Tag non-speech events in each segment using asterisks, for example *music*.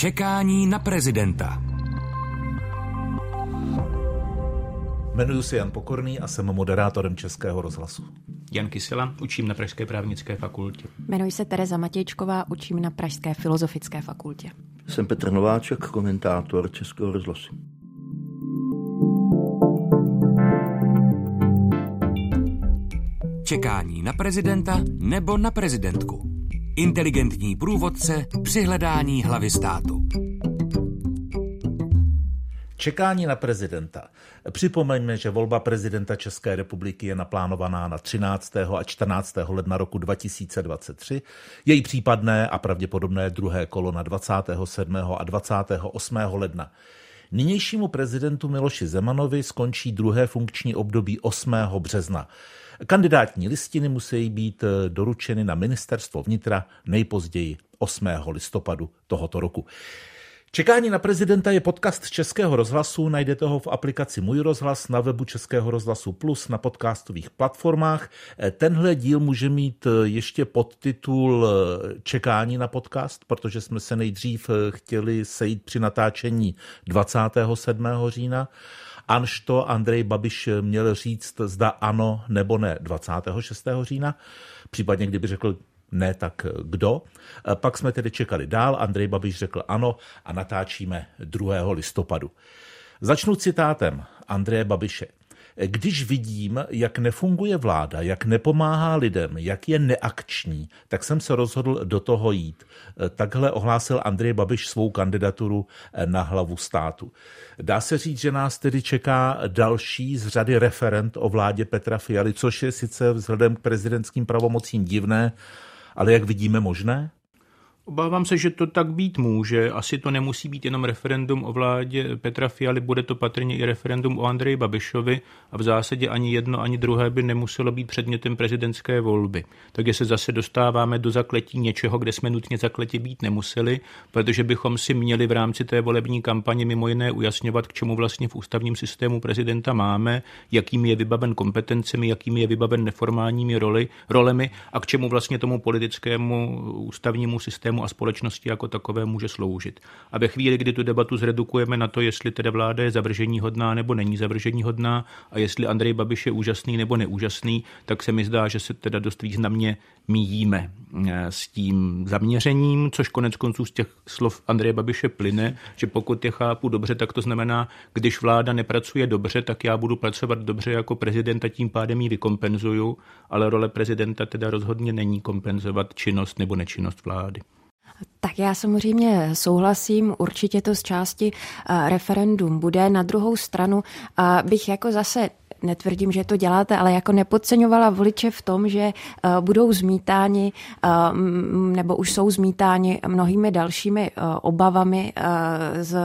Čekání na prezidenta. Jmenuji se Jan Pokorný a jsem moderátorem Českého rozhlasu. Jan Kysela, učím na Pražské právnické fakultě. Jmenuji se Tereza Matějčková, učím na Pražské filozofické fakultě. Jsem Petr Nováček, komentátor Českého rozhlasu. Čekání na prezidenta nebo na prezidentku. Inteligentní průvodce při hledání hlavy státu. Čekání na prezidenta. Připomeňme, že volba prezidenta České republiky je naplánovaná na 13. a 14. ledna roku 2023. Její případné a pravděpodobné druhé kolo na 27. a 28. ledna. Nynějšímu prezidentu Miloši Zemanovi skončí druhé funkční období 8. března. Kandidátní listiny musí být eh, doručeny na ministerstvo vnitra nejpozději 8. listopadu tohoto roku. Čekání na prezidenta je podcast Českého rozhlasu, najdete ho v aplikaci Můj rozhlas, na webu Českého rozhlasu Plus, na podcastových platformách. Eh, tenhle díl může mít eh, ještě podtitul Čekání na podcast, protože jsme se nejdřív chtěli sejít při natáčení 27. října Anž to Andrej Babiš měl říct, zda ano nebo ne 26. října, případně kdyby řekl ne, tak kdo. Pak jsme tedy čekali dál, Andrej Babiš řekl ano a natáčíme 2. listopadu. Začnu citátem Andreje Babiše. Když vidím, jak nefunguje vláda, jak nepomáhá lidem, jak je neakční, tak jsem se rozhodl do toho jít. Takhle ohlásil Andrej Babiš svou kandidaturu na hlavu státu. Dá se říct, že nás tedy čeká další z řady referent o vládě Petra Fialy, což je sice vzhledem k prezidentským pravomocím divné, ale jak vidíme možné? Obávám se, že to tak být může. Asi to nemusí být jenom referendum o vládě Petra Fialy, bude to patrně i referendum o Andreji Babišovi a v zásadě ani jedno, ani druhé by nemuselo být předmětem prezidentské volby. Takže se zase dostáváme do zakletí něčeho, kde jsme nutně zakletě být nemuseli, protože bychom si měli v rámci té volební kampaně mimo jiné ujasňovat, k čemu vlastně v ústavním systému prezidenta máme, jakými je vybaven kompetencemi, jakými je vybaven neformálními roli, rolemi a k čemu vlastně tomu politickému ústavnímu systému a společnosti jako takové může sloužit. A ve chvíli, kdy tu debatu zredukujeme na to, jestli teda vláda je zavržení hodná nebo není zavržení hodná a jestli Andrej Babiš je úžasný nebo neúžasný, tak se mi zdá, že se teda dost významně míjíme eh, s tím zaměřením, což konec konců z těch slov Andreje Babiše plyne, že pokud je chápu dobře, tak to znamená, když vláda nepracuje dobře, tak já budu pracovat dobře jako prezident a tím pádem ji vykompenzuju, ale role prezidenta teda rozhodně není kompenzovat činnost nebo nečinnost vlády. Tak já samozřejmě souhlasím, určitě to z části uh, referendum bude. Na druhou stranu uh, bych jako zase netvrdím, že to děláte, ale jako nepodceňovala voliče v tom, že uh, budou zmítáni nebo už jsou zmítáni mnohými dalšími obavami z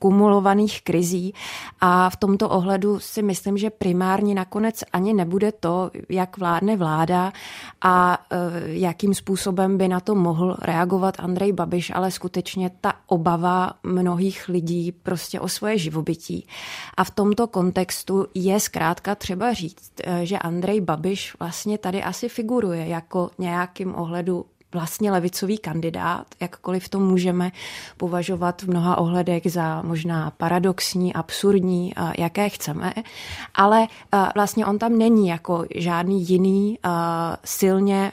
kumulovaných krizí a v tomto ohledu si myslím, že primárně nakonec ani nebude to, jak vládne vláda a e, jakým způsobem by na to mohl reagovat Andrej Babiš, ale skutečně ta obava mnohých lidí prostě o svoje živobytí. A v tomto kontextu je zkrátka třeba říct, e, že Andrej Babiš vlastně tady asi figuruje jako nějakým ohledu vlastně levicový kandidát, jakkoliv to můžeme považovat v mnoha ohledech za možná paradoxní, absurdní, jaké chceme, ale vlastně on tam není jako žádný jiný silně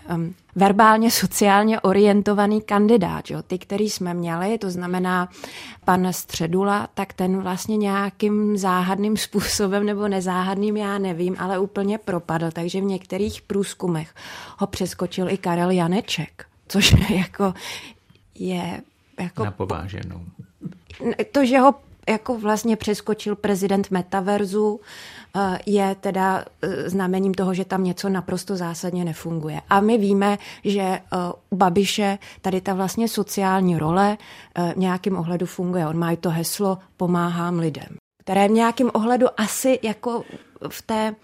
verbálně sociálně orientovaný kandidát. Jo? Ty, který jsme měli, to znamená pan Středula, tak ten vlastně nějakým záhadným způsobem nebo nezáhadným, já nevím, ale úplně propadl. Takže v některých průzkumech ho přeskočil i Karel Janeček, což jako je... Jako, Na pováženou. To, že ho jako vlastně přeskočil prezident Metaverzu, eh, je teda eh, znamením toho, že tam něco naprosto zásadně nefunguje. A my víme, že eh, u Babiše tady ta vlastně sociální role v nějakým ohledu funguje. On má to heslo pomáhám lidem, které v nějakém ohledu asi jako v té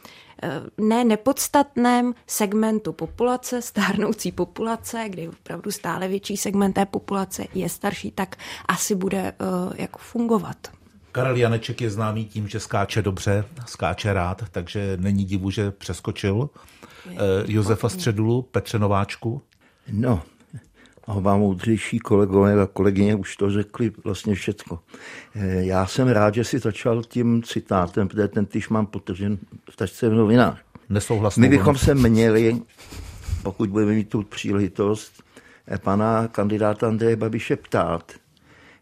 ne nepodstatném segmentu populace, stárnoucí populace, kdy opravdu stále větší segment té populace je starší, tak asi bude uh, jako fungovat. Karel Janeček je známý tím, že skáče dobře, skáče rád, takže není divu, že přeskočil je, uh, Josefa Středulu, Petře Nováčku. No, A vám moudřejší kolegové a kolegyně už to řekli vlastně všechno. Eh, já jsem rád, že si začal tím citátem, protože ten tyž mám potržen v tačce v novinách. Nesouhlasnou My bychom se měli, pokud budeme mít tu příležitost, eh, pana kandidáta Andreje Babiše ptát,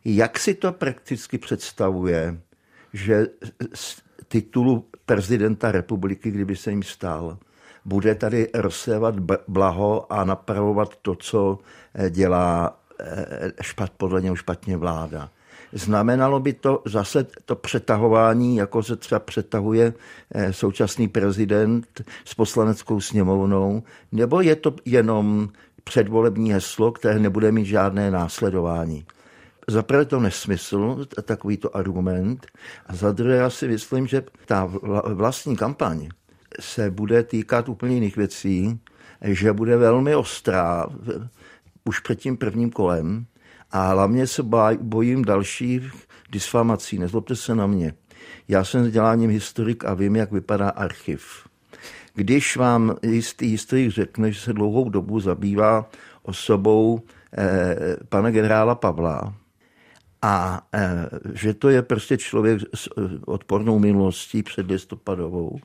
jak si to prakticky představuje, že z titulu prezidenta republiky, kdyby se jim stal, bude tady rozsévat blaho a napravovat to, co eh, dělá eh, špat, podle něho špatně vláda. Znamenalo by to zase to přetahování, jako se třeba přetahuje eh, současný prezident s poslaneckou sněmovnou, nebo je to jenom předvolební heslo, které nebude mít žádné následování. Za prvé to nesmysl, takovýto argument, a za druhé já si myslím, že ta vlastní kampaň se bude týkat úplně jiných věcí, že bude velmi ostrá už před tím prvním kolem a hlavně se bojím dalších disfamací. Nezlobte se na mě. Já jsem vzděláním historik a vím, jak vypadá archiv. Když vám jistý historik řekne, že se dlouhou dobu zabývá osobou eh, pana generála Pavla, a e, že to je prostě člověk s e, odpornou minulostí před listopadovou.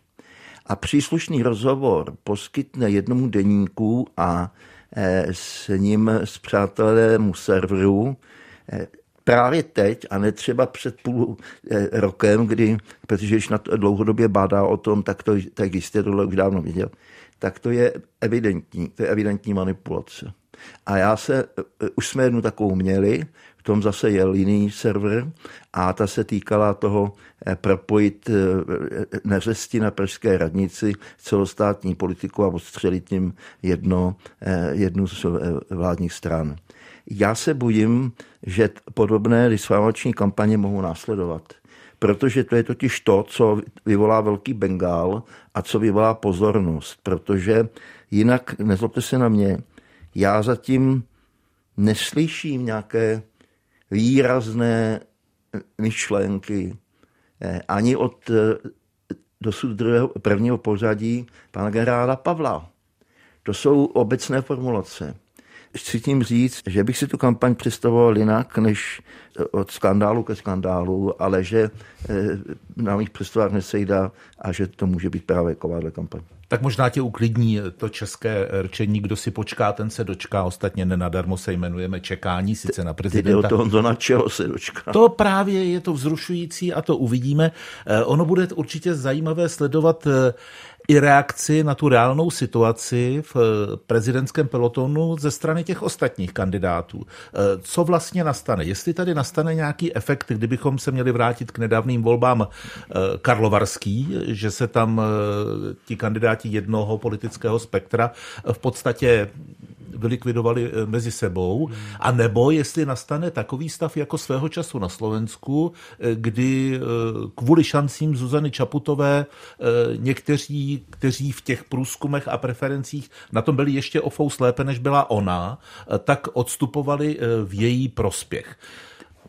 A příslušný rozhovor poskytne jednomu deníku a e, s ním s přátelému serveru právě teď a ne třeba před půl rokem, kdy, protože když na to dlouhodobě bádá o tom, tak, to, tak jistě tohle už dávno viděl, tak to je evidentní, to je evidentní manipulace. A já se, už jsme jednu takovou měli, tom zase jel jiný server a ta se týkala toho eh, propojit eh, neřesti na pražské radnici celostátní politiku a odstřelit tím jedno, eh, jednu z vládních stran. Já se bojím, že podobné disfamační kampaně mohou následovat protože to je totiž to, co vyvolá velký Bengál a co vyvolá pozornost, protože jinak, nezlobte se na mě, já zatím neslyším nějaké výrazné myšlenky eh, ani od eh, dosud druhého, prvního pořadí pana generála Pavla. To jsou obecné formulace. Chci tím říct, že bych si tu kampaň představoval jinak, než od skandálu ke skandálu, ale že eh, na mých představách nesejda a že to může být právě takováhle kampaň. Tak možná tě uklidní to české rčení, kdo si počká, ten se dočká. Ostatně nenadarmo se jmenujeme čekání, sice na prezidenta. Ty to, na čeho se dočká. To právě je to vzrušující a to uvidíme. Eh, ono bude určitě zajímavé sledovat eh, i reakci na tu reálnou situaci v eh, prezidentském pelotonu ze strany těch ostatních kandidátů. Co vlastně nastane? Jestli tady nastane nějaký efekt, kdybychom se měli vrátit k nedávným volbám Karlovarský, že se tam ti kandidáti jednoho politického spektra v podstatě vylikvidovali eh, mezi sebou, a nebo jestli nastane takový stav jako svého času na Slovensku, eh, kdy eh, kvůli šancím Zuzany Čaputové někteří, kteří v těch průzkumech a preferencích na tom byli ještě o fous lépe, než byla ona, tak odstupovali v její prospěch.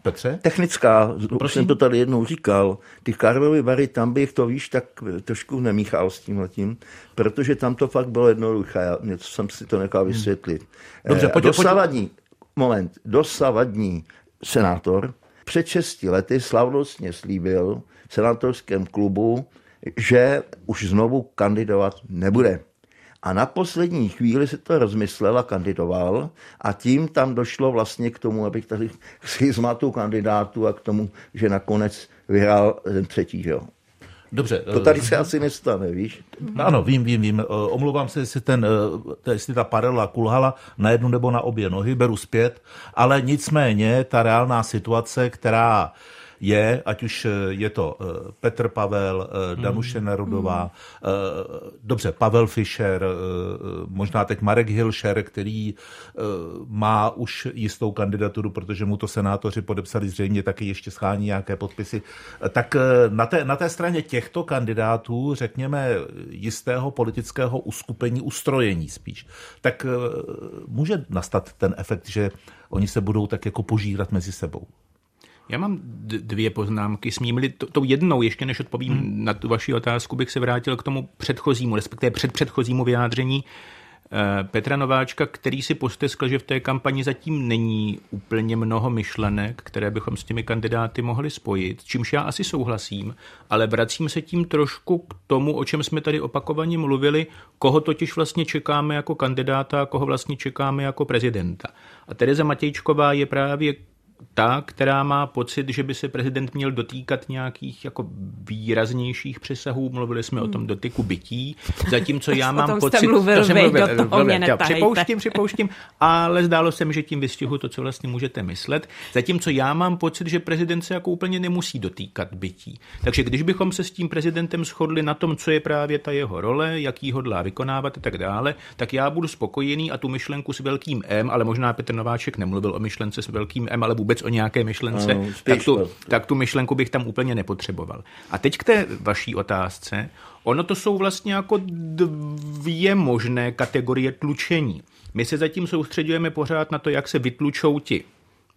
Petře? Technická, už jsem to tady jednou říkal, ty Karlovy Vary, tam bych to, víš, tak trošku nemíchal s tím letím, protože tam to fakt bylo jednoduché, něco jsem si to nechal hmm. vysvětlit. Hmm. Dobře, pojď, dosavadní, pojď. moment, dosavadní senátor před 6 lety slavnostně slíbil v senátorském klubu, že už znovu kandidovat nebude. A na poslední chvíli si to rozmyslel a kandidoval a tím tam došlo vlastně k tomu, abych tady *laughs* schizmatu kandidátu a k tomu, že nakonec vyhrál ten třetí, že jo. Dobře. To tady se asi nestane, víš? Ano, vím, vím, vím. Omlouvám se, jestli, ten, jestli ta paralela kulhala na jednu nebo na obě nohy, beru zpět, ale nicméně ta reálná situace, která je, ať už eh, je to eh, Petr Pavel, eh, hmm. Danuše Nerudová, dobře, Pavel Fischer, možná teď Marek Hilšer, který má už jistou kandidaturu, protože mu to senátoři podepsali zřejmě taky ještě schání nějaké podpisy. Tak na té, na té straně těchto kandidátů, řekněme, jistého politického uskupení, ustrojení spíš, tak může nastat ten efekt, že oni se budou tak jako požírat mezi sebou. Já mám dvě poznámky. Smím-li tou jednou, ještě než odpovím hmm. na tu vaši otázku, bych se vrátil k tomu předchozímu, respektive předpředchozímu vyjádření Eh, Petra Nováčka, který si posteskl, že v té kampani zatím není úplně mnoho myšlenek, které bychom s těmi kandidáty mohli spojit, čímž já asi souhlasím, ale vracím se tím trošku k tomu, o čem jsme tady opakovaně mluvili, koho totiž vlastně čekáme jako kandidáta a koho vlastně čekáme jako prezidenta. A Tereza Matějčková je právě ta, která má pocit, že by se prezident měl dotýkat nějakých jako výraznějších přesahů. Mluvili jsme hmm. o tom hmm. dotyku bytí, zatímco já *laughs* mám tom pocit... Mluvil to jsem mluvil, do toho mě připouštím, připouštím, ale zdálo se mi, že tím vystihu to, co vlastně můžete myslet. Zatímco já mám pocit, že prezident se jako úplně nemusí dotýkat bytí. Takže když bychom se s tím prezidentem shodli na tom, co je právě ta jeho role, jaký hodlá vykonávat a tak dále, tak já budu spokojený a tu myšlenku s velkým M, ale možná Petr Nováček nemluvil o myšlence s velkým M, ale vůbec o nějaké myšlence, ano, tak, tu, tak tu myšlenku bych tam úplně nepotřeboval. A teď k té vaší otázce. Ono to jsou vlastně jako dvě možné kategorie tlučení. My se zatím soustředujeme pořád na to, jak se vytlučou ti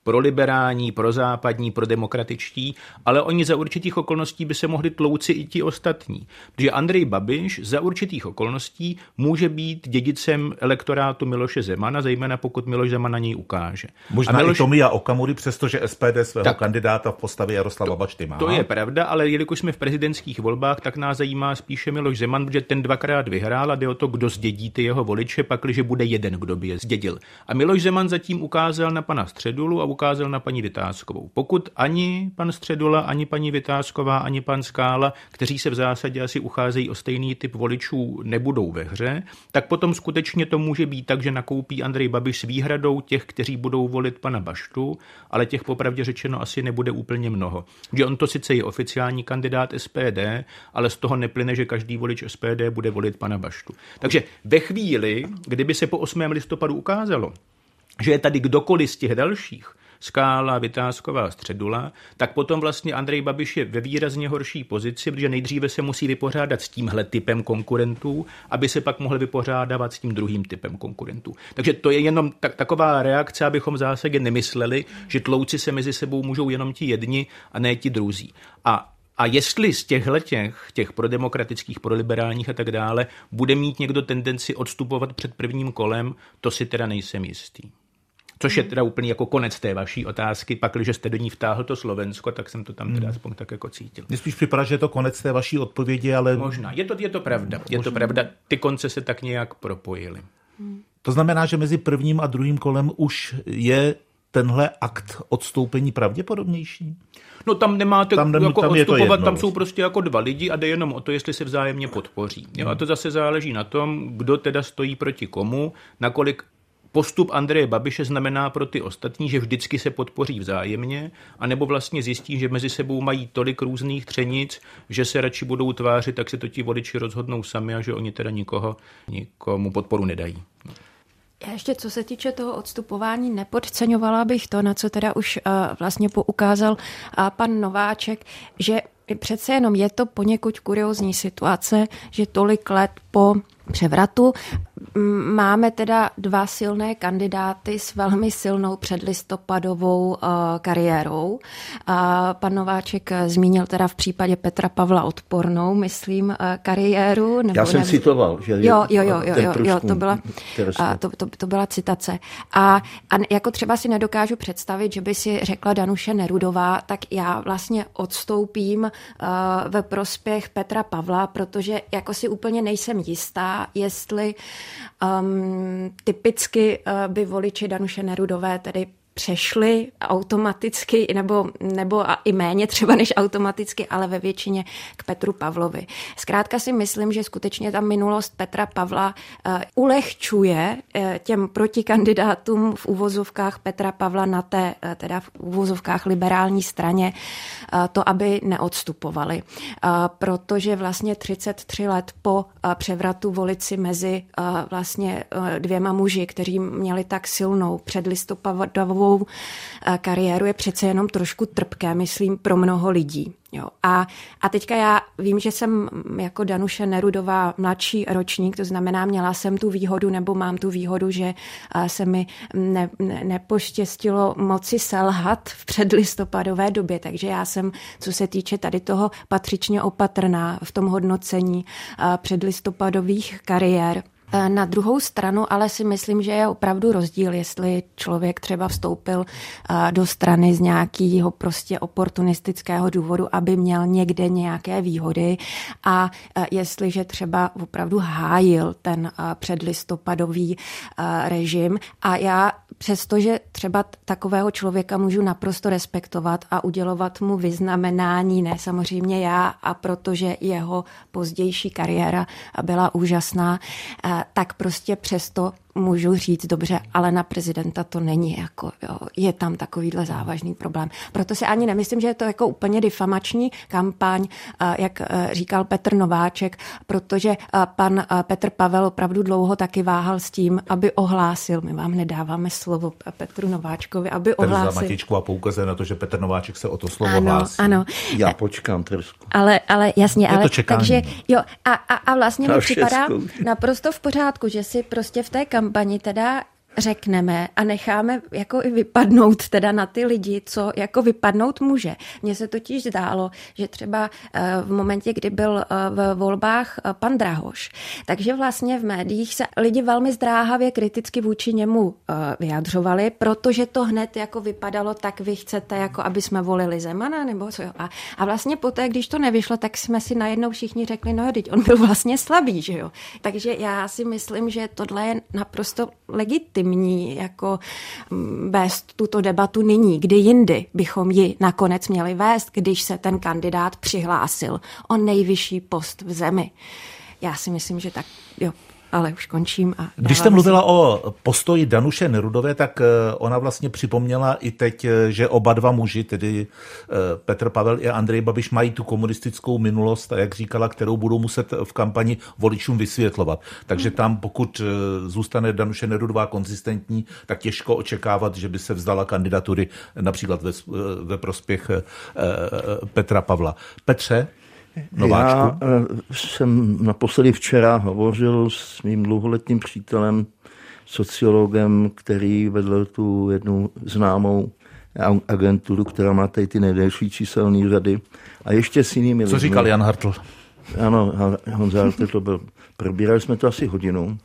pro liberální, pro západní, pro demokratičtí, ale oni za určitých okolností by se mohli tlouci i ti ostatní. Protože Andrej Babiš za určitých okolností může být dědicem elektorátu Miloše Zemana, zejména pokud Miloš Zeman na něj ukáže. Možná Miloš... i Tomia Okamury, přestože SPD svého tak, kandidáta v postavě Jaroslava Bačty má. To je pravda, ale jelikož jsme v prezidentských volbách, tak nás zajímá spíše Miloš Zeman, protože ten dvakrát vyhrál a jde o to, kdo zdědí ty jeho voliče, pakliže bude jeden, kdo by je zdědil. A Miloš Zeman zatím ukázal na pana Středulu a ukázal na paní Vytázkovou. Pokud ani pan Středula, ani paní Vytázková, ani pan Skála, kteří se v zásadě asi ucházejí o stejný typ voličů, nebudou ve hře, tak potom skutečně to může být tak, že nakoupí Andrej Babiš s výhradou těch, kteří budou volit pana Baštu, ale těch popravdě řečeno asi nebude úplně mnoho. Že on to sice je oficiální kandidát SPD, ale z toho neplyne, že každý volič SPD bude volit pana Baštu. Takže ve chvíli, kdyby se po 8. listopadu ukázalo, že je tady kdokoliv z těch dalších, Skála, Vytázková, Středula, tak potom vlastně Andrej Babiš je ve výrazně horší pozici, protože nejdříve se musí vypořádat s tímhle typem konkurentů, aby se pak mohl vypořádávat s tím druhým typem konkurentů. Takže to je jenom tak, taková reakce, abychom v zásadě nemysleli, že tlouci se mezi sebou můžou jenom ti jedni a ne ti druzí. A a jestli z těchhle těch, těch prodemokratických, proliberálních a tak dále bude mít někdo tendenci odstupovat před prvním kolem, to si teda nejsem jistý. Což je teda úplně jako konec té vaší otázky. Pak, když jste do ní vtáhl to Slovensko, tak jsem to tam teda hmm. aspoň tak jako cítil. Mně spíš připadá, že je to konec té vaší odpovědi, ale... Možná. Je to, je to pravda. Je to pravda. Ty konce se tak nějak propojily. To znamená, že mezi prvním a druhým kolem už je tenhle akt odstoupení pravděpodobnější? No tam nemáte tam, nem, jako tam odstupovat, tam jsou prostě jako dva lidi a jde jenom o to, jestli se vzájemně podpoří. Jo, a to zase záleží na tom, kdo teda stojí proti komu, nakolik Postup Andreje Babiše znamená pro ty ostatní, že vždycky se podpoří vzájemně, anebo vlastně zjistí, že mezi sebou mají tolik různých třenic, že se radši budou tvářit, tak se to ti voliči rozhodnou sami a že oni teda nikoho, nikomu podporu nedají. Já ještě co se týče toho odstupování, nepodceňovala bych to, na co teda už uh, vlastně poukázal uh, pan Nováček, že přece jenom je to poněkud kuriozní situace, že tolik let po převratu. Máme teda dva silné kandidáty s velmi silnou předlistopadovou uh, kariérou. A pan Nováček zmínil teda v případě Petra Pavla odpornou, myslím, uh, kariéru. Nebo Já jsem nevím. citoval. Že jo, jo, jo, jo, jo, jo to, byla, a, to, to, to byla citace. A, a jako třeba si nedokážu představit, že by si řekla Danuše Nerudová, tak já vlastně odstoupím uh, ve prospěch Petra Pavla, protože jako si úplně nejsem jistá, jestli um, typicky uh, by voliči Danuše Nerudové tedy přešli automaticky, nebo, nebo i méně třeba než automaticky, ale ve většině k Petru Pavlovi. Zkrátka si myslím, že skutečně ta minulost Petra Pavla uh, ulehčuje uh, těm protikandidátům v uvozovkách Petra Pavla na té, uh, teda v uvozovkách liberální straně, to, aby neodstupovali. Protože vlastně 33 let po převratu volici mezi vlastně dvěma muži, kteří měli tak silnou předlistopadovou takovou eh, kariéru je přece jenom trošku trpké, myslím, pro mnoho lidí. Jo. A, a teďka já vím, že jsem jako Danuše Nerudová mladší ročník, to znamená, měla jsem tu výhodu nebo mám tu výhodu, že eh, se mi ne, ne, nepoštěstilo moci selhat v předlistopadové době, takže já jsem, co se týče tady toho, patřičně opatrná v tom hodnocení eh, předlistopadových kariér. Eh, na druhou stranu ale si myslím, že je opravdu rozdíl, jestli člověk třeba vstoupil eh, do strany z nějakého prostě oportunistického důvodu, aby měl někde nějaké výhody a eh, jestliže třeba opravdu hájil ten předlistopadový režim. A já přestože třeba takového člověka můžu naprosto respektovat a udělovat mu vyznamenání, ne samozřejmě já, a protože jeho pozdější kariéra byla úžasná, tak prostě přesto můžu říct dobře, ale na prezidenta to není jako, jo, je tam takovýhle závažný problém. Proto si ani nemyslím, že je to jako úplně difamační kampaň, jak e, říkal Petr Nováček, protože e, pan Petr Pavel opravdu dlouho taky váhal s tím, aby ohlásil, my vám nedáváme slovo Petru Nováčkovi, aby ohlásil. Za Matičku a poukazuje na to, že Petr Nováček se o to slovo ano, hlásí. Ano, Já počkám trošku. Ale, ale jasně, je ale takže jo, a, a, a vlastně mi připadá naprosto v pořádku, že si prostě v té kampani teda řekneme a necháme jako i vypadnout teda na ty lidi, co jako vypadnout může. Mně se totiž zdálo, že třeba eh, v momentě, kdy byl eh, v volbách eh, pan Drahoš, takže vlastně v médiích se lidi velmi zdráhavě kriticky vůči němu vyjadřovali, protože to hned jako vypadalo, tak vy chcete, jako aby jsme volili Zemana, nebo co jo. A, a vlastně poté, když to nevyšlo, tak jsme si najednou všichni řekli, no jo, teď on byl vlastně slabý, že jo. Takže já si myslím, že tohle je naprosto legitimní legitimní jako mm, vést tuto debatu nyní, kdy jindy bychom ji nakonec měli vést, když se ten kandidát přihlásil o nejvyšší post v zemi. Já si myslím, že tak, jo, ale už končím. A Když jste mluvila o postoji Danuše Nerudové, tak eh, ona vlastně připomněla i teď, eh, že oba dva muži, tedy eh, Petr Pavel i Andrej Babiš, mají tu komunistickou minulost, a jak říkala, kterou budou muset v kampani voličům vysvětlovat. Takže Hmm. tam, pokud zůstane Danuše Nerudová konzistentní, tak těžko očekávat, že by se vzdala kandidatury například ve, ve prospěch Petra Pavla. Petře, Nováčku? Já eh, jsem naposledy včera hovořil s mým dlouholetým přítelem, sociologem, který vedl tu jednu známou agenturu, která má tady ty nejdelší číselné řady. A ještě s jinými Co říkal Jan Hartl? Ano, Honza Hartl to byl. Probírali jsme to asi hodinu.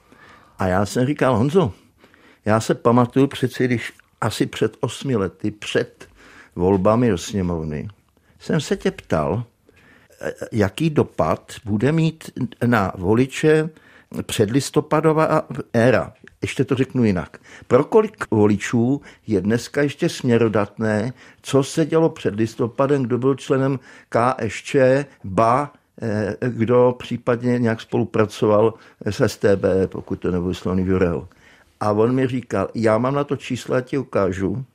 A já jsem říkal, Honzo, já se pamatuju přeci, když asi před osmi lety, před volbami do sněmovny, jsem se tě ptal, jaký dopad bude mít na voliče předlistopadová éra. Ještě to řeknu jinak. Pro kolik voličů je dneska ještě směrodatné, co se dělo před listopadem, kdo byl členem KSČ, ba eh, kdo případně nějak spolupracoval s STB, pokud to nebyl Slavný Jurel. A on mi říkal, já mám na to čísla, ti ukážu.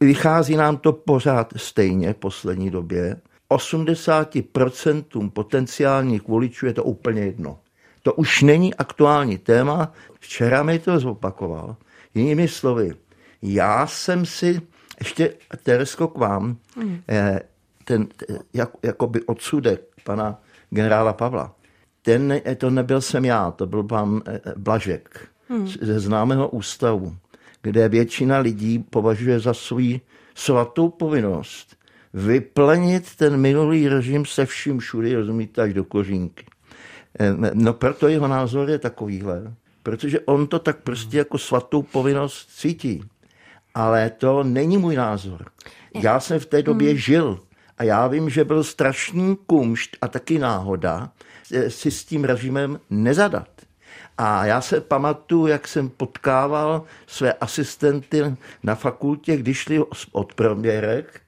Vychází nám to pořád stejně v poslední době. 80% potenciálních voličů je to úplně jedno. To už není aktuální téma. Včera mi to zopakoval. Jinými slovy, já jsem si, ještě Teresko k vám, hmm. ten jak, jakoby odsudek pana generála Pavla, ten, to nebyl jsem já, to byl pan Blažek hmm. ze známého ústavu, kde většina lidí považuje za svou svatou povinnost vyplnit ten minulý režim se vším všudy, rozumíte, až do kořínky. No proto jeho názor je takovýhle, protože on to tak prostě jako svatou povinnost cítí. Ale to není můj názor. Já jsem v té době žil a já vím, že byl strašný kumšt a taky náhoda si s tím režimem nezadat. A já se pamatuju, jak jsem potkával své asistenty na fakultě, když šli od proměrek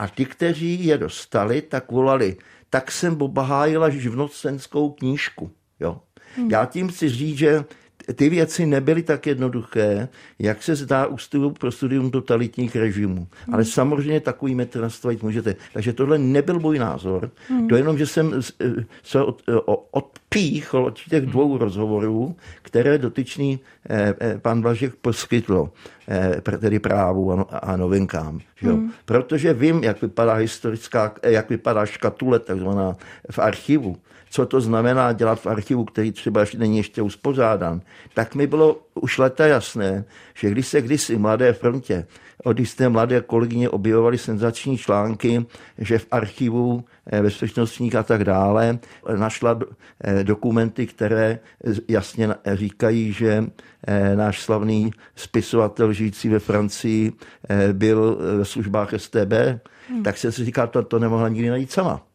a ti, kteří je dostali, tak volali, tak jsem obahájila živnostenskou knížku. Jo. Hmm. Já tím chci říct, že ty věci nebyly tak jednoduché, jak se zdá ústavu pro studium totalitních režimů. Hmm. Ale samozřejmě takový metr nastavit můžete. Takže tohle nebyl můj názor. Hmm. To jenom, že jsem se od, odpíchl od těch dvou rozhovorů, které dotyčný eh, pan Blažek poskytl, eh, tedy právu a, a novinkám. Že? Hmm. Protože vím, jak vypadá historická, jak vypadá škatule takzvaná v archivu co to znamená dělat v archivu, který třeba není ještě uspořádan, tak mi bylo už leta jasné, že když se kdysi Mladé frontě od jisté mladé kolegyně objevovaly senzační články, že v archivu eh, bezpečnostních a tak dále našla eh, dokumenty, které jasně říkají, že eh, náš slavný spisovatel žijící ve Francii byl ve službách STB, hmm. tak se si říká, to, to nemohla nikdy najít sama.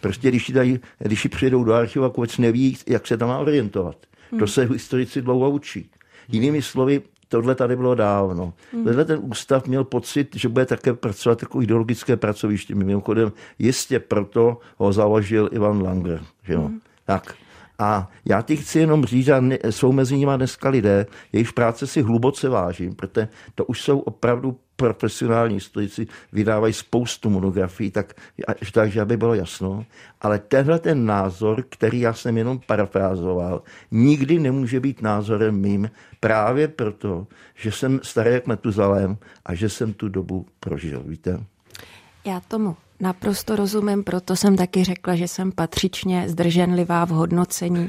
Prostě když ji, dají, když ji přijedou do archivu, vůbec neví, jak se tam má orientovat. Hmm. To se historici dlouho učí. Jinými slovy, tohle tady bylo dávno. Hmm. Tenhle ten ústav měl pocit, že bude také pracovat jako ideologické pracoviště. Mimochodem, jistě proto ho založil Ivan Langer. Že jo? Hmm. Tak. A já ti chci jenom říct, že jsou mezi nimi dneska lidé, jejichž práce si hluboce vážím, protože to už jsou opravdu profesionální historici, vydávají spoustu monografií, tak, takže aby bylo jasno. Ale tenhle ten názor, který já jsem jenom parafrázoval, nikdy nemůže být názorem mým, právě proto, že jsem starý jak Metuzalém a že jsem tu dobu prožil, víte? Já tomu Naprosto rozumím, proto jsem taky řekla, že jsem patřičně zdrženlivá v hodnocení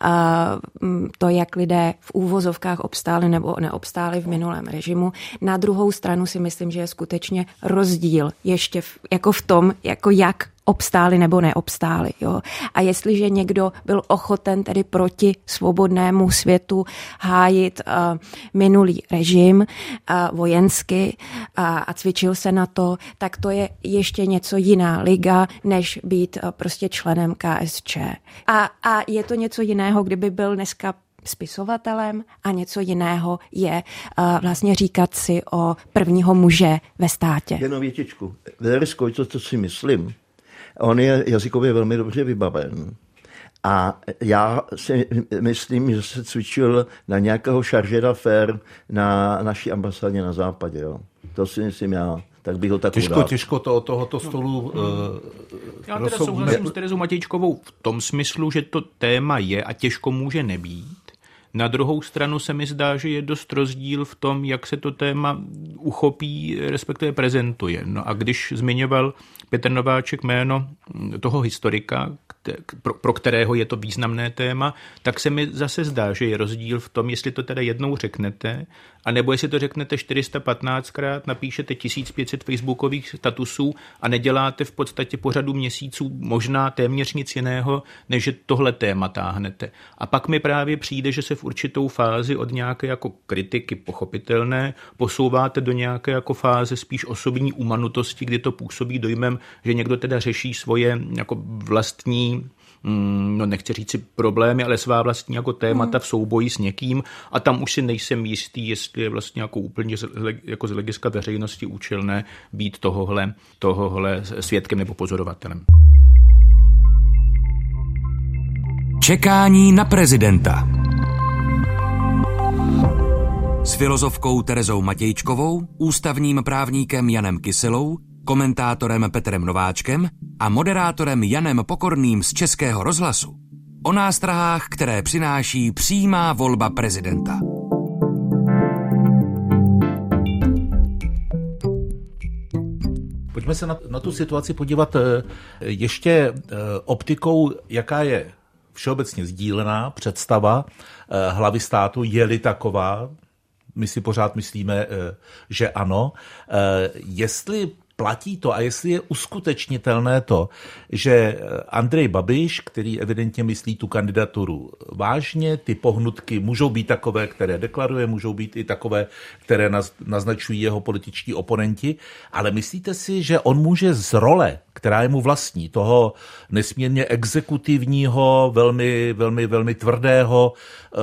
a mm, to, jak lidé v úvozovkách obstáli nebo neobstáli v minulém režimu. Na druhou stranu si myslím, že je skutečně rozdíl ještě v, jako v tom, jako jak obstáli nebo neobstáli. Jo. A jestliže někdo byl ochoten tedy proti svobodnému světu hájit uh, minulý režim uh, vojensky uh, a cvičil se na to, tak to je ještě něco jiná liga, než být uh, prostě členem KSČ. A, a je to něco jiného, kdyby byl dneska spisovatelem a něco jiného je uh, vlastně říkat si o prvního muže ve státě. Jenom větičku. Velisko, to, co si myslím, On je jazykově velmi dobře vybaven. A já si myslím, že se cvičil na nějakého šaržera fér na naší ambasádě na západě. Jo. To si myslím já tak bych ho tak Těžko, udal. těžko to od tohoto stolu no. uh, Já teda souhlasím s Terezou Matějčkovou v tom smyslu, že to téma je a těžko může nebýt. Na druhou stranu se mi zdá, že je dost rozdíl v tom, jak se to téma uchopí, respektive prezentuje. No a když zmiňoval Petr Nováček jméno toho historika, pro, kterého je to významné téma, tak se mi zase zdá, že je rozdíl v tom, jestli to teda jednou řeknete, anebo jestli to řeknete 415krát, napíšete 1500 facebookových statusů a neděláte v podstatě po řadu měsíců možná téměř nic jiného, než že tohle téma táhnete. A pak mi právě přijde, že se v určitou fázi od nějaké jako kritiky pochopitelné posouváte do nějaké jako fáze spíš osobní umanutosti, kdy to působí dojmem, že někdo teda řeší svoje jako vlastní mm, no nechci říct si problémy, ale svá vlastní jako témata v souboji s někým a tam už si nejsem jistý, jestli je vlastně jako úplně jako z hlediska veřejnosti účelné být tohohle, tohohle svědkem nebo pozorovatelem. Čekání na prezidenta. S filozofkou Terezou Matějčkovou, ústavním právníkem Janem Kyselou komentátorem Petrem Nováčkem a moderátorem Janem Pokorným z Českého rozhlasu o nástrahách, které přináší přímá volba prezidenta. Pojďme se na, na tu situaci podívat eh, ještě eh, optikou, jaká je všeobecně sdílená představa eh, hlavy státu, je-li taková, my si pořád myslíme, že ano. Jestli platí to a jestli je uskutečnitelné to, že Andrej Babiš, který evidentně myslí tu kandidaturu vážně, ty pohnutky můžou být takové, které deklaruje, můžou být i takové, které naznačují jeho političtí oponenti, ale myslíte si, že on může z role, která je mu vlastní, toho nesmírně exekutivního, velmi, velmi, velmi tvrdého uh,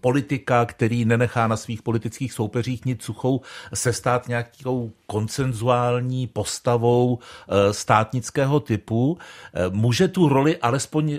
politika, který nenechá na svých politických soupeřích nic suchou, se stát nějakou koncenzuální postavou eh, státnického typu, eh, může tu roli alespoň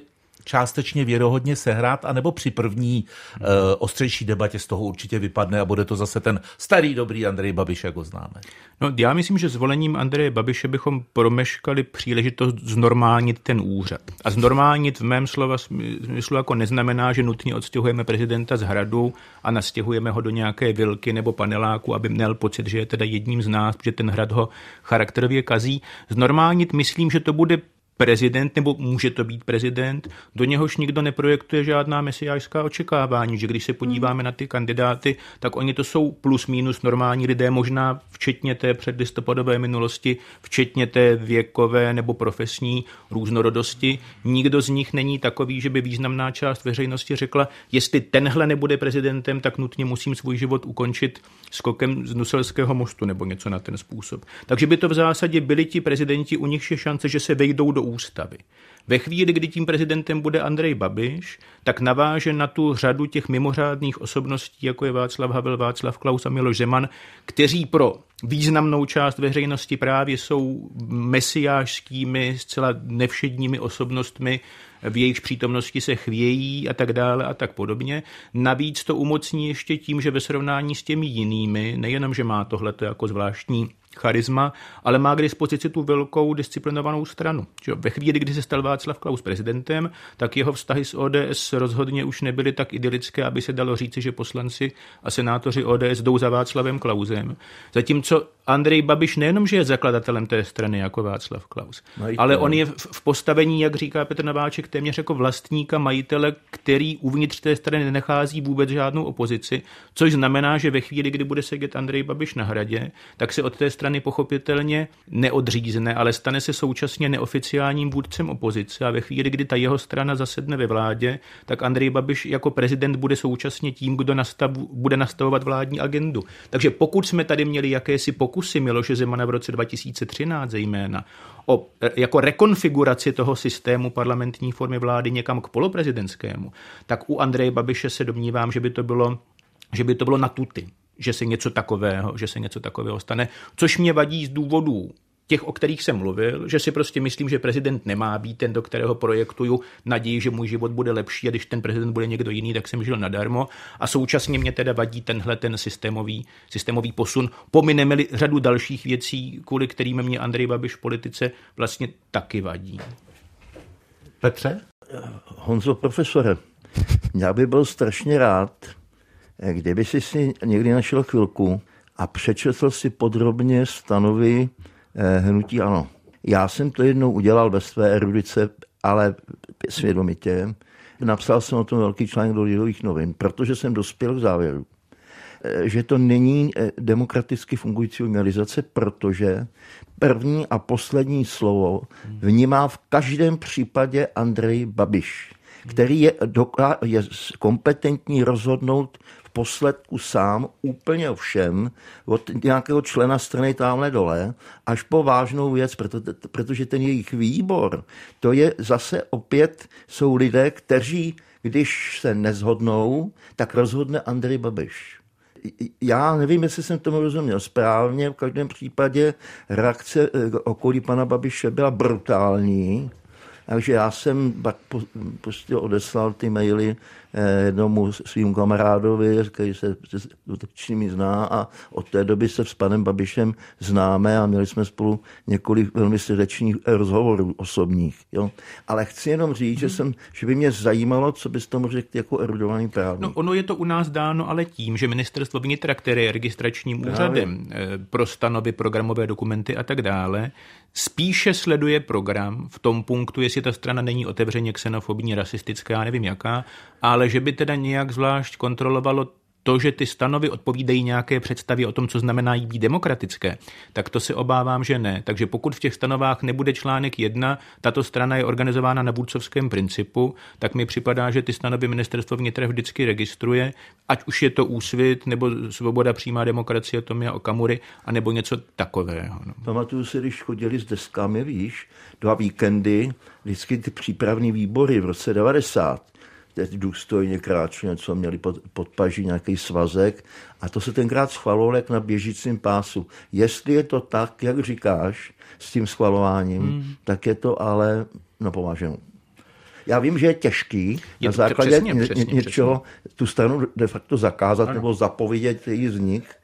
částečně věrohodně sehrát, anebo při první uh, ostřejší debatě z toho určitě vypadne a bude to zase ten starý dobrý Andrej Babiš, jak ho známe? No, já myslím, že zvolením Andreje Babiše bychom promeškali příležitost znormálnit ten úřad. A znormálnit v mém slova smyslu jako neznamená, že nutně odstěhujeme prezidenta z hradu a nastěhujeme ho do nějaké vilky nebo paneláku, aby měl pocit, že je teda jedním z nás, protože ten hrad ho charakterově kazí. Znormálnit myslím, že to bude prezident, nebo může to být prezident, do něhož nikdo neprojektuje žádná mesiářská očekávání, že když se podíváme na ty kandidáty, tak oni to jsou plus minus normální lidé, možná včetně té předlistopadové minulosti, včetně té věkové nebo profesní různorodosti. Nikdo z nich není takový, že by významná část veřejnosti řekla, jestli tenhle nebude prezidentem, tak nutně musím svůj život ukončit skokem z Nuselského mostu nebo něco na ten způsob. Takže by to v zásadě byli ti prezidenti, u nich je šance, že se vejdou do ústavy. Ve chvíli, kdy tím prezidentem bude Andrej Babiš, tak naváže na tu řadu těch mimořádných osobností, jako je Václav Havel, Václav Klaus a Miloš Zeman, kteří pro významnou část veřejnosti právě jsou mesiářskými, zcela nevšedními osobnostmi, v jejich přítomnosti se chvějí a tak dále a tak podobně. Navíc to umocní ještě tím, že ve srovnání s těmi jinými, nejenom, že má tohleto jako zvláštní charisma, ale má k dispozici tu velkou disciplinovanou stranu. Že ve chvíli, kdy se stal Václav Klaus prezidentem, tak jeho vztahy s ODS rozhodně už nebyly tak idylické, aby se dalo říci, že poslanci a senátoři ODS jdou za Václavem Klausem. Zatímco Andrej Babiš nejenom, že je zakladatelem té strany jako Václav Klaus, no ale on je v postavení, jak říká Petr Nováček, téměř jako vlastníka, majitele, který uvnitř té strany nenachází vůbec žádnou opozici, což znamená, že ve chvíli, kdy bude sedět Andrej Babiš na hradě, tak se od té strany pochopitelně neodřízne, ale stane se současně neoficiálním vůdcem opozice a ve chvíli, kdy ta jeho strana zasedne ve vládě, tak Andrej Babiš jako prezident bude současně tím, kdo nastav, bude nastavovat vládní agendu. Takže pokud jsme tady měli jakési pokusy Miloše Zemana v roce 2013 zejména o jako rekonfiguraci toho systému parlamentní formy vlády někam k poloprezidentskému, tak u Andreje Babiše se domnívám, že by to bylo že by to bylo na tuty že se něco takového, že se něco takového stane, což mě vadí z důvodů těch, o kterých jsem mluvil, že si prostě myslím, že prezident nemá být ten, do kterého projektuju naději, že můj život bude lepší a když ten prezident bude někdo jiný, tak jsem žil nadarmo. A současně mě teda vadí tenhle ten systémový, systémový posun. Pomineme řadu dalších věcí, kvůli kterým mě Andrej Babiš v politice vlastně taky vadí. Petře? Honzo, profesore, já bych byl strašně rád, Kdyby si si někdy našel chvilku a přečetl si podrobně stanovy eh, hnutí ANO. Já jsem to jednou udělal bez své erudice, ale svědomitě. Napsal jsem o tom velký článek do Lidových novin, protože jsem dospěl k závěru, eh, že to není eh, demokraticky fungující organizace, protože první a poslední slovo vnímá v každém případě Andrej Babiš, který je, je kompetentní rozhodnout posledku sám úplně o všem, od nějakého člena strany tamhle dole, až po vážnou věc, protože ten jejich výbor, to je zase opět, jsou lidé, kteří, když se nezhodnou, tak rozhodne Andrej Babiš. Já nevím, jestli jsem tomu rozuměl správně, v každém případě reakce eh, okolí pana Babiše byla brutální, takže já jsem pak prostě odeslal ty maily Eh, jednomu svým kamarádovi, který se skutečně zná a od té doby se s panem Babišem známe a měli jsme spolu několik velmi srdečních rozhovorů osobních. Jo. Ale chci jenom říct, že, mhm. jsem, že by mě zajímalo, co bys tomu řekl jako erudovaný právník. No, ono je to u nás dáno ale tím, že ministerstvo vnitra, které je registračním Právě. úřadem eh, pro stanovy, programové dokumenty a tak dále, spíše sleduje program v tom punktu, jestli ta strana není otevřeně xenofobní, rasistická, nevím jaká, ale že by teda nějak zvlášť kontrolovalo to, že ty stanovy odpovídají nějaké představě o tom, co znamená jí být demokratické, tak to se obávám, že ne. Takže pokud v těch stanovách nebude článek 1, tato strana je organizována na vůdcovském principu, tak mi připadá, že ty stanovy ministerstvo vnitra vždycky registruje, ať už je to úsvit, nebo svoboda přímá demokracie Tomia Okamury, anebo něco takového. No. Pamatuju si, když chodili s deskami, víš, dva víkendy, vždycky ty přípravní výbory v roce 90, teď důstojně kráčeli, něco měli pod, pod paží nějaký svazek a to se tenkrát schvalovalo jak na běžícím pásu. Jestli je to tak, jak říkáš, s tím schvalováním, hmm. tak je to ale napováženou. Já vím, že je těžký je na základě přesně, ně, přesně, něčeho přesně. tu stranu de facto zakázat ano. nebo zapovědět její vznik,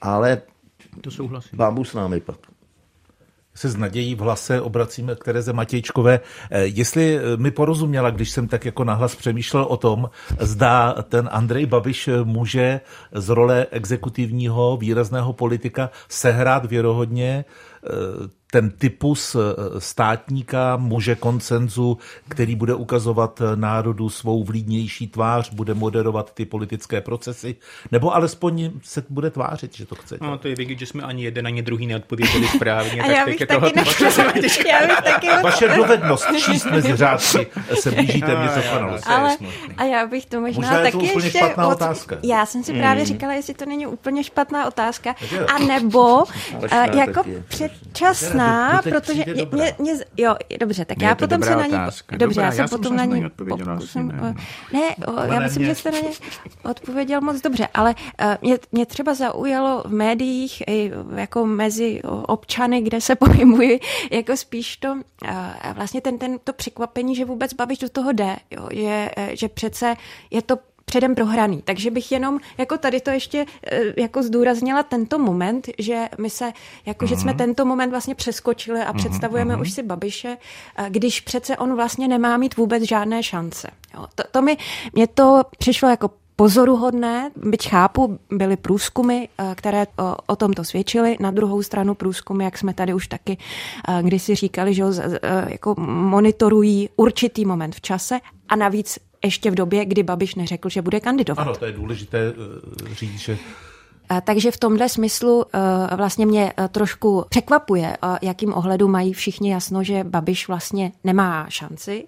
ale to souhlasím. Bábu s námi pak se s nadějí v hlase obracíme k Tereze Matějčkové. Eh, jestli eh, mi porozuměla, když jsem tak jako nahlas přemýšlel o tom, zda ten Andrej Babiš eh, může z role exekutivního výrazného politika sehrát věrohodně ten typus eh, státníka, muže koncenzu, který bude ukazovat eh, národu svou vlídnější tvář, bude moderovat ty politické procesy, nebo alespoň se bude tvářit, že to chce. No, to je vidět, že jsme ani jeden, ani druhý neodpověděli správně. A já bych taky bych *laughs* taky Vaše dovednost číst mezi řádky se blíží téměř dokonalosti. Ale, a já bych to možná, možná taky ještě... špatná od... otázka. Já jsem si právě mm. říkala, jestli to není úplně špatná otázka. A nebo jako předčasná možná, protože mě, mě, mě, jo, dobře, tak mě já potom se na ní, dobře, dobrá, já jsem potom na ní pokusím, ne, ne o, já myslím, že jste na ně odpověděl moc dobře, ale uh, mě, mě třeba zaujalo v médiích i jako mezi občany, kde se *laughs* pohybuji, jako spíš to, uh, vlastně ten, ten, to překvapení, že vůbec Babiš do toho jde, jo, že, že přece je to předem prohraný. Takže bych jenom jako tady to ještě eh, jako zdůraznila tento moment, že my se, jako uh-huh. že jsme mhm. tento moment vlastně přeskočili a uh-huh. představujeme uh-huh. už si Babiše, eh, když přece on vlastně nemá mít vůbec žádné šance. Jo, to, to mi, mě to přišlo jako pozoruhodné, byť chápu, byly průzkumy, eh, které o, o tomto svědčily. Na druhou stranu průzkumy, jak jsme tady už taky kdysi říkali, že jako monitorují určitý moment v čase a navíc ještě v době, kdy Babiš neřekl, že bude kandidovat. Ano, to je důležité eh, říct, že takže v tomhle smyslu eh, vlastně mě eh, trošku překvapuje, jakým ohledu mají všichni jasno, že Babiš vlastně nemá šanci.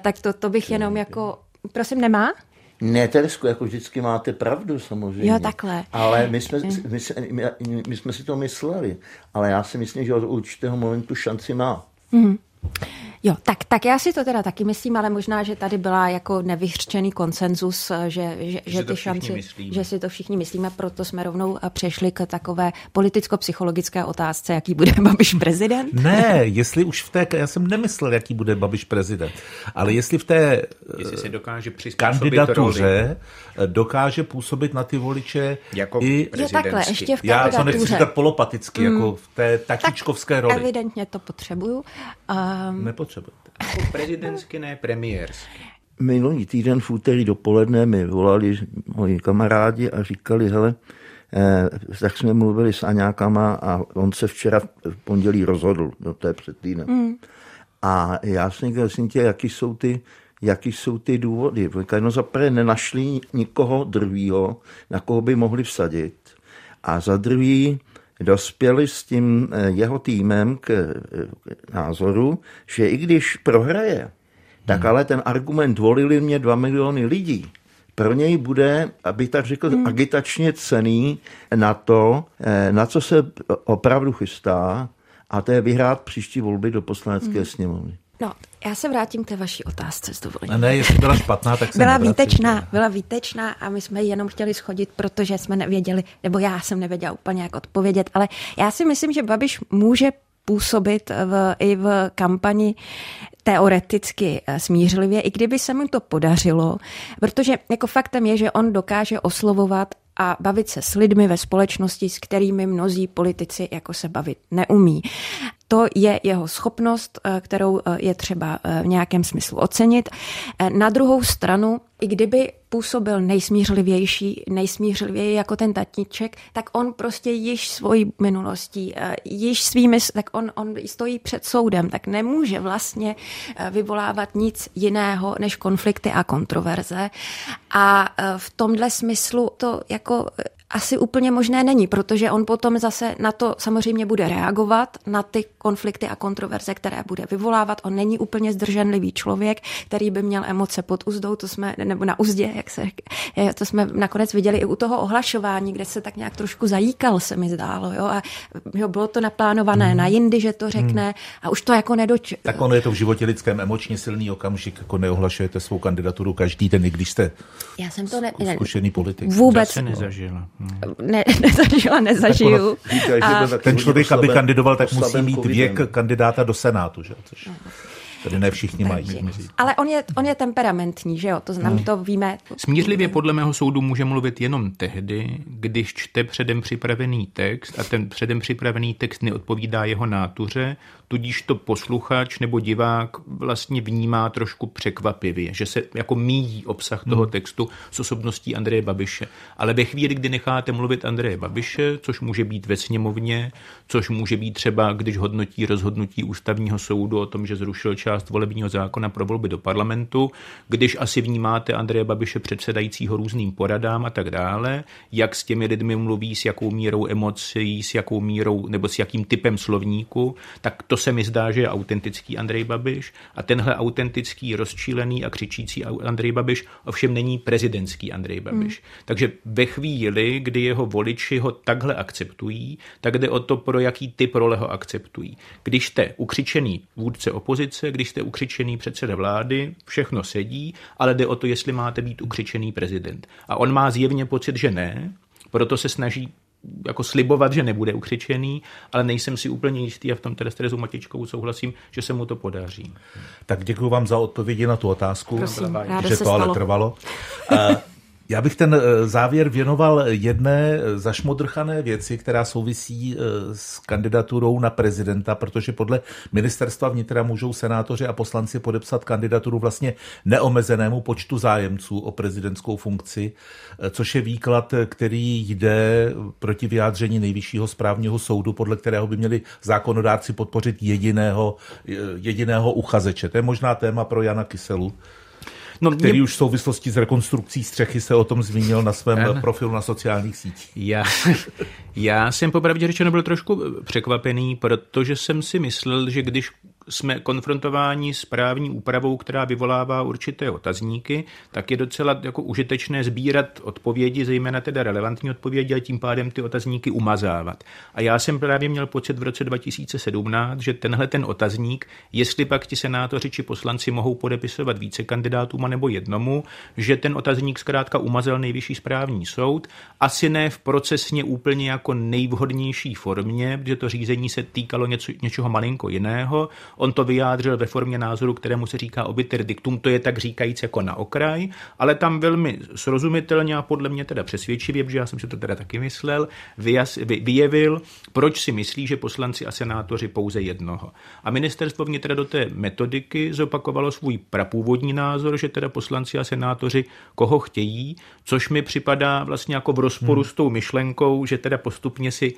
Tak to, to bych jenom jako... Prosím, nemá? Ne, Teresko, jako vždycky máte pravdu samozřejmě. Jo, takhle. Ale my jsme, my, my, my jsme si to mysleli. Ale já si myslím, že od určitého momentu šanci má. Mm. Jo, tak, tak já si to teda taky myslím, ale možná, že tady byla jako nevyhřčený konsenzus, že, že, že, že ty šanci, že si to všichni myslíme, proto jsme rovnou přešli k takové politicko-psychologické otázce, jaký bude *laughs* Babiš prezident. Ne, jestli už v té, já jsem nemyslel, jaký bude Babiš prezident, ale jestli v té jestli se dokáže kandidatuře roli. dokáže působit na ty voliče jako i je takhle, ještě v Já to nechci říkat polopaticky, mm. jako v té tatíčkovské roli. Evidentně to potřebuju. Um, Nepotřebujete. Jako prezidentský, ne premiérský. Minulý týden v úterý dopoledne mi volali moji kamarádi a říkali, hele, eh, tak jsme mluvili s Aňákama a on se včera v pondělí rozhodl, no to je před týdnem. Mm. A já jsem říkal, tě, jaký jsou ty, jaký jsou ty důvody. No za prvé nenašli nikoho druhého, na koho by mohli vsadit. A za druhý dospěli s tím eh, jeho týmem k eh, názoru, že i když prohraje, tak hmm. ale ten argument volili mě dva miliony lidí. Pro něj bude, aby tak řekl, hmm. agitačně cený na to, eh, na co se opravdu chystá, a to je vyhrát příští volby do poslanecké hmm. sněmovny. No, já se vrátím k té vaší otázce s dovolením. Ne, jestli byla špatná, tak se Byla výtečná, byla výtečná a my jsme jenom chtěli schodit, protože jsme nevěděli, nebo já jsem nevěděla úplně, jak odpovědět, ale já si myslím, že Babiš může působit v, i v kampani teoreticky eh, smířlivě, i kdyby se mu to podařilo, protože jako faktem je, že on dokáže oslovovat a bavit se s lidmi ve společnosti, s kterými mnozí politici jako se bavit neumí. To je jeho schopnost, eh, kterou eh, je třeba eh, v nějakém smyslu ocenit. Na druhou stranu, i kdyby působil nejsmířlivější, nejsmířlivěji jako ten tatníček, tak on prostě již svojí minulostí, již svými, tak on, on stojí před soudem, tak nemůže vlastně vyvolávat nic jiného než konflikty a kontroverze. A v tomhle smyslu to jako asi úplně možné není, protože on potom zase na to samozřejmě bude reagovat, na ty konflikty a kontroverze, které bude vyvolávat. On není úplně zdrženlivý člověk, který by měl emoce pod uzdou, to jsme, nebo na uzdě, jak se, to jsme nakonec viděli i u toho ohlašování, kde se tak nějak trošku zajíkal, se mi zdálo. Jo? A jo, bylo to naplánované hmm. na jindy, že to řekne hmm. a už to jako nedoč... Tak ono je to v životě lidském emočně silný okamžik, jako neohlašujete svou kandidaturu každý den, i když jste Já jsem to ne, zkušený politik. Vůbec. se nezažila. Ne, nezažila, *laughs* nezažiju. a... Ten člověk, aby kandidoval, tak musí mít věk kandidáta do Senátu. Že? Což... Tedy ne všichni mají. Ale on je, on je temperamentní, že jo? To znamená, hmm. to víme. Smířlivě podle mého soudu může mluvit jenom tehdy, když čte předem připravený text a ten předem připravený text neodpovídá jeho nátuře, tudíž to posluchač nebo divák vlastně vnímá trošku překvapivě, že se jako míjí obsah toho hmm. textu s osobností Andreje Babiše. Ale ve chvíli, kdy necháte mluvit Andreje Babiše, což může být ve sněmovně, což může být třeba, když hodnotí rozhodnutí ústavního soudu o tom, že zrušil část volebního zákona pro volby do parlamentu, když asi vnímáte Andreje Babiše předsedajícího různým poradám a tak dále, jak s těmi lidmi mluví, s jakou mírou emocí, s jakou mírou nebo s jakým typem slovníku, tak to se mi zdá, že je autentický Andrej Babiš a tenhle autentický, rozčílený a křičící Andrej Babiš ovšem není prezidentský Andrej Babiš. Hmm. Takže ve chvíli, kdy jeho voliči ho takhle akceptují, tak jde o to, pro jaký typ role ho akceptují. Když jste ukřičený vůdce opozice, když jste ukřičený předseda vlády, všechno sedí, ale jde o to, jestli máte být ukřičený prezident. A on má zjevně pocit, že ne, proto se snaží jako slibovat, že nebude ukřičený, ale nejsem si úplně jistý a v tom teda s Terezou Matičkou souhlasím, že se mu to podaří. Tak děkuji vám za odpovědi na tu otázku, Prosím, že to stalo. ale trvalo. *laughs* Já bych ten eh, závěr věnoval jedné eh, zašmodrchané věci, která souvisí eh, s kandidaturou na prezidenta, protože podle ministerstva vnitra můžou senátoři a poslanci podepsat kandidaturu vlastně neomezenému počtu zájemců o prezidentskou funkci, což je výklad, který jde proti vyjádření nejvyššího správního soudu, podle kterého by měli zákonodárci podpořit jediného, jediného uchazeče. To je možná téma pro Jana Kyselu. No, který mě... už v souvislosti s rekonstrukcí střechy se o tom zmínil na svém ano. profilu na sociálních sítích. Já, já jsem popravdě řečeno byl trošku překvapený, protože jsem si myslel, že když jsme konfrontováni s právní úpravou, která vyvolává určité otazníky, tak je docela jako užitečné sbírat odpovědi, zejména teda relevantní odpovědi a tím pádem ty otazníky umazávat. A já jsem právě měl pocit v roce 2017, že tenhle ten otazník, jestli pak ti senátoři či poslanci mohou podepisovat více kandidátům nebo jednomu, že ten otazník zkrátka umazal nejvyšší správní soud, asi ne v procesně úplně jako nejvhodnější formě, protože to řízení se týkalo něco, něčeho malinko jiného, On to vyjádřil ve formě názoru, kterému se říká obiter dictum, to je tak říkajíc jako na okraj, ale tam velmi srozumitelně a podle mě teda přesvědčivě, protože já jsem si to teda taky myslel, vyjas, vy, vyjevil, proč si myslí, že poslanci a senátoři pouze jednoho. A ministerstvo vnitra do té metodiky zopakovalo svůj prapůvodní názor, že teda poslanci a senátoři koho chtějí, což mi připadá vlastně jako v rozporu hmm. s tou myšlenkou, že teda postupně si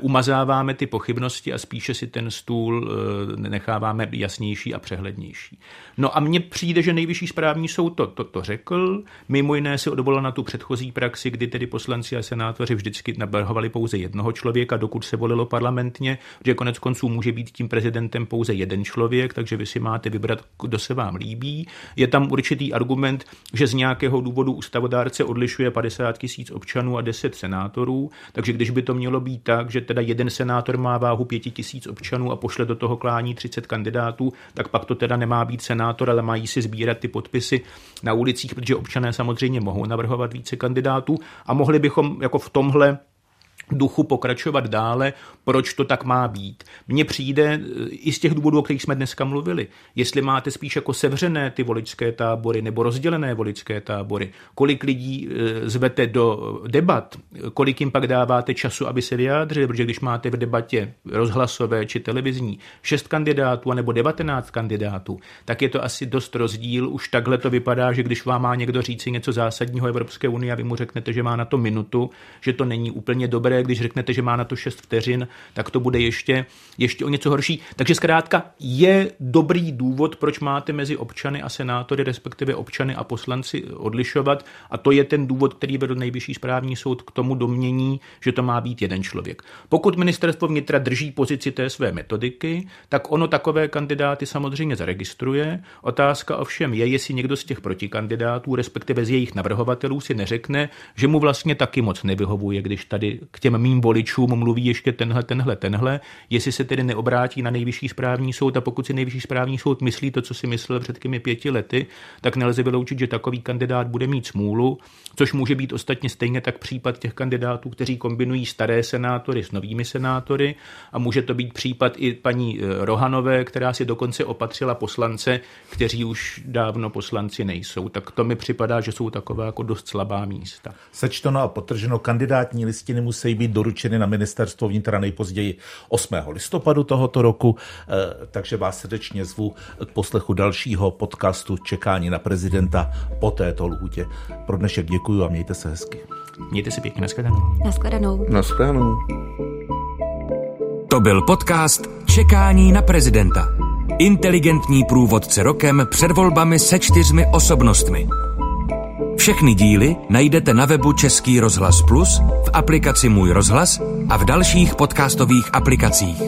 umazáváme ty pochybnosti a spíše si ten stůl eh, nechá necháváme jasnější a přehlednější. No a mně přijde, že nejvyšší správní soud to, to, to řekl. Mimo jiné se odvolal na tu předchozí praxi, kdy tedy poslanci a senátoři vždycky navrhovali pouze jednoho člověka, dokud se volilo parlamentně, že konec konců může být tím prezidentem pouze jeden člověk, takže vy si máte vybrat, kdo se vám líbí. Je tam určitý argument, že z nějakého důvodu ústavodárce odlišuje 50 tisíc občanů a 10 senátorů, takže když by to mělo být tak, že teda jeden senátor má váhu 5 tisíc občanů a pošle do toho klání 30 kandidátů, tak pak to teda nemá být senátor, ale mají si sbírat ty podpisy na ulicích, protože občané samozřejmě mohou navrhovat více kandidátů a mohli bychom jako v tomhle duchu pokračovat dále, proč to tak má být. Mně přijde e, i z těch důvodů, o kterých jsme dneska mluvili, jestli máte spíš jako sevřené ty voličské tábory nebo rozdělené voličské tábory, kolik lidí e, zvete do debat, kolik jim pak dáváte času, aby se vyjádřili, protože když máte v debatě rozhlasové či televizní šest kandidátů nebo 19 kandidátů, tak je to asi dost rozdíl. Už takhle to vypadá, že když vám má někdo říci něco zásadního Evropské unie a vy mu řeknete, že má na to minutu, že to není úplně dobré dobré, když řeknete, že má na to 6 vteřin, tak to bude ještě, ještě o něco horší. Takže zkrátka je dobrý důvod, proč máte mezi občany a senátory, respektive občany a poslanci odlišovat a to je ten důvod, který vedl nejvyšší správní soud k tomu domění, že to má být jeden člověk. Pokud ministerstvo vnitra drží pozici té své metodiky, tak ono takové kandidáty samozřejmě zaregistruje. Otázka ovšem je, jestli někdo z těch protikandidátů, respektive z jejich navrhovatelů si neřekne, že mu vlastně taky moc nevyhovuje, když tady k těm mým voličům mluví ještě tenhle, tenhle, tenhle, jestli se tedy neobrátí na nejvyšší správní soud a pokud si nejvyšší správní soud myslí to, co si myslel před těmi pěti lety, tak nelze vyloučit, že takový kandidát bude mít smůlu, což může být ostatně stejně tak případ těch kandidátů, kteří kombinují staré senátory s novými senátory a může to být případ i paní eh, Rohanové, která si dokonce opatřila poslance, kteří už dávno poslanci nejsou. Tak to mi připadá, že jsou takové jako dost slabá místa. Sečteno a potrženo, kandidátní listiny musí být doručeny na ministerstvo vnitra nejpozději 8. listopadu tohoto roku, eh, takže vás srdečně zvu k poslechu dalšího podcastu Čekání na prezidenta po této lhůtě. Pro dnešek děkuji a mějte se hezky. Mějte se pěkně, nashledanou. Nashledanou. Nashledanou. To byl podcast Čekání na prezidenta. Inteligentní průvodce rokem před volbami se čtyřmi osobnostmi. Všechny díly najdete na webu Český rozhlas Plus, v aplikaci Můj rozhlas a v dalších podcastových aplikacích.